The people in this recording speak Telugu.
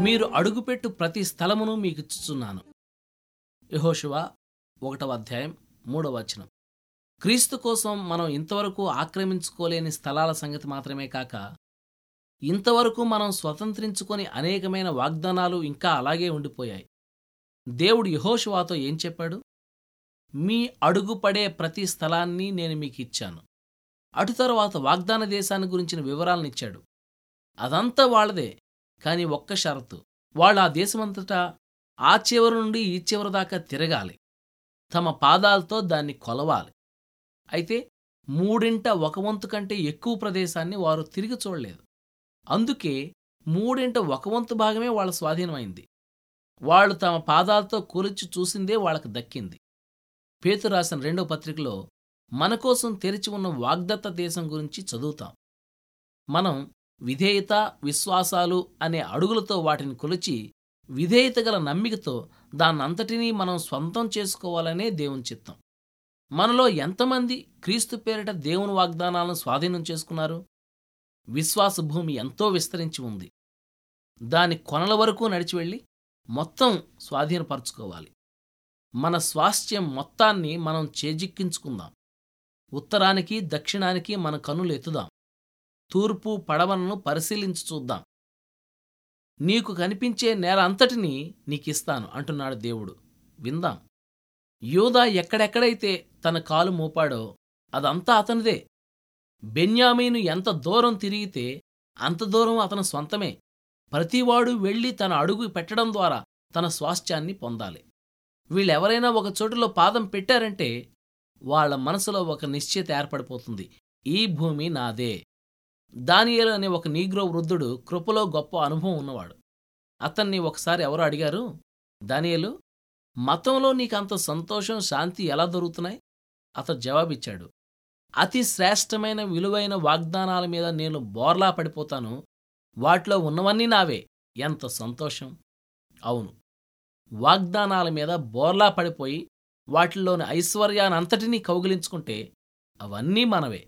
మీరు అడుగుపెట్టు ప్రతి స్థలమును మీకిచ్చుచున్నాను యహోశివ ఒకటవ అధ్యాయం మూడవ వచనం. క్రీస్తు కోసం మనం ఇంతవరకు ఆక్రమించుకోలేని స్థలాల సంగతి మాత్రమే కాక ఇంతవరకు మనం స్వతంత్రించుకొని అనేకమైన వాగ్దానాలు ఇంకా అలాగే ఉండిపోయాయి. దేవుడు యహోశివాతో ఏం చెప్పాడు? మీ అడుగుపడే ప్రతి స్థలాన్ని నేను మీకు ఇచ్చాను. అటు తరువాత వాగ్దాన దేశాన్ని గురించిన వివరాలనిచ్చాడు అదంతా వాళ్ళదే. కాని ఒక్క షరతు. వాళ్ళు ఆ దేశమంతటా ఆ చివరి నుండి ఈ చివరి దాకా తిరగాలి. తమ పాదాలతో దాన్ని కొలవాలి. అయితే మూడింట ఒక వంతు కంటే ఎక్కువ ప్రదేశాన్ని వారు తిరిగి చూడలేదు. అందుకే మూడింట ఒక వంతు భాగమే వాళ్ళ స్వాధీనమైంది. వాళ్ళు తమ పాదాలతో కూల్చి చూసిందే వాళ్ళకు దక్కింది. పేతు రాసిన రెండో పత్రికలో మన కోసం తెరిచి ఉన్న వాగ్దత్త దేశం గురించి చదువుతాం. మనం విధేయత విశ్వాసాలు అనే అడుగులతో వాటిని కొలిచి విధేయత గల నమ్మికతో దాన్నంతటినీ మనం స్వంతం చేసుకోవాలనే దేవుని చిత్తం. మనలో ఎంతమంది క్రీస్తు పేరిట దేవుని వాగ్దానాలను స్వాధీనం చేసుకున్నారు? విశ్వాస భూమి ఎంతో విస్తరించి ఉంది. దాని కొనల వరకు నడిచి వెళ్ళి మొత్తం స్వాధీనపరచుకోవాలి. మన స్వాస్థ్యం మొత్తాన్ని మనం చేజిక్కించుకుందాం. ఉత్తరానికి దక్షిణానికి మన కన్నులు ఎత్తుదాం. తూర్పు పడవలను పరిశీలించి చూద్దాం. నీకు కనిపించే నేల అంతటినీ నీకిస్తాను అంటున్నాడు దేవుడు. విందాం. యూదా ఎక్కడెక్కడైతే తన కాలు మోపాడో అదంతా అతనిదే. బెన్యామీను ఎంత దూరం తిరిగితే అంత దూరం అతని స్వంతమే. ప్రతివాడు వెళ్ళి తన అడుగు పెట్టడం ద్వారా తన స్వాస్థ్యాన్ని పొందాలి. వీళ్ళెవరైనా ఒక చోటులో పాదం పెట్టారంటే వాళ్ళ మనసులో ఒక నిశ్చయత ఏర్పడిపోతుంది. ఈ భూమి నాదే. దానియేలు అనే ఒక నీగ్రో వృద్ధుడు కృపలో గొప్ప అనుభవం ఉన్నవాడు. అతన్ని ఒకసారి ఎవరో అడిగారు దానియేలు మతంలో నీకంత సంతోషం శాంతి ఎలా దొరుకుతున్నాయి? అతను జవాబిచ్చాడు అతి శ్రేష్టమైన విలువైన వాగ్దానాల మీద నేను బోర్లా పడిపోతాను. వాటిలో ఉన్నవన్నీ నావే. ఎంత సంతోషం. అవును. వాగ్దానాల మీద బోర్లా పడిపోయి వాటిల్లోని ఐశ్వర్యానంతటినీ కౌగిలించుకుంటే అవన్నీ మనవే.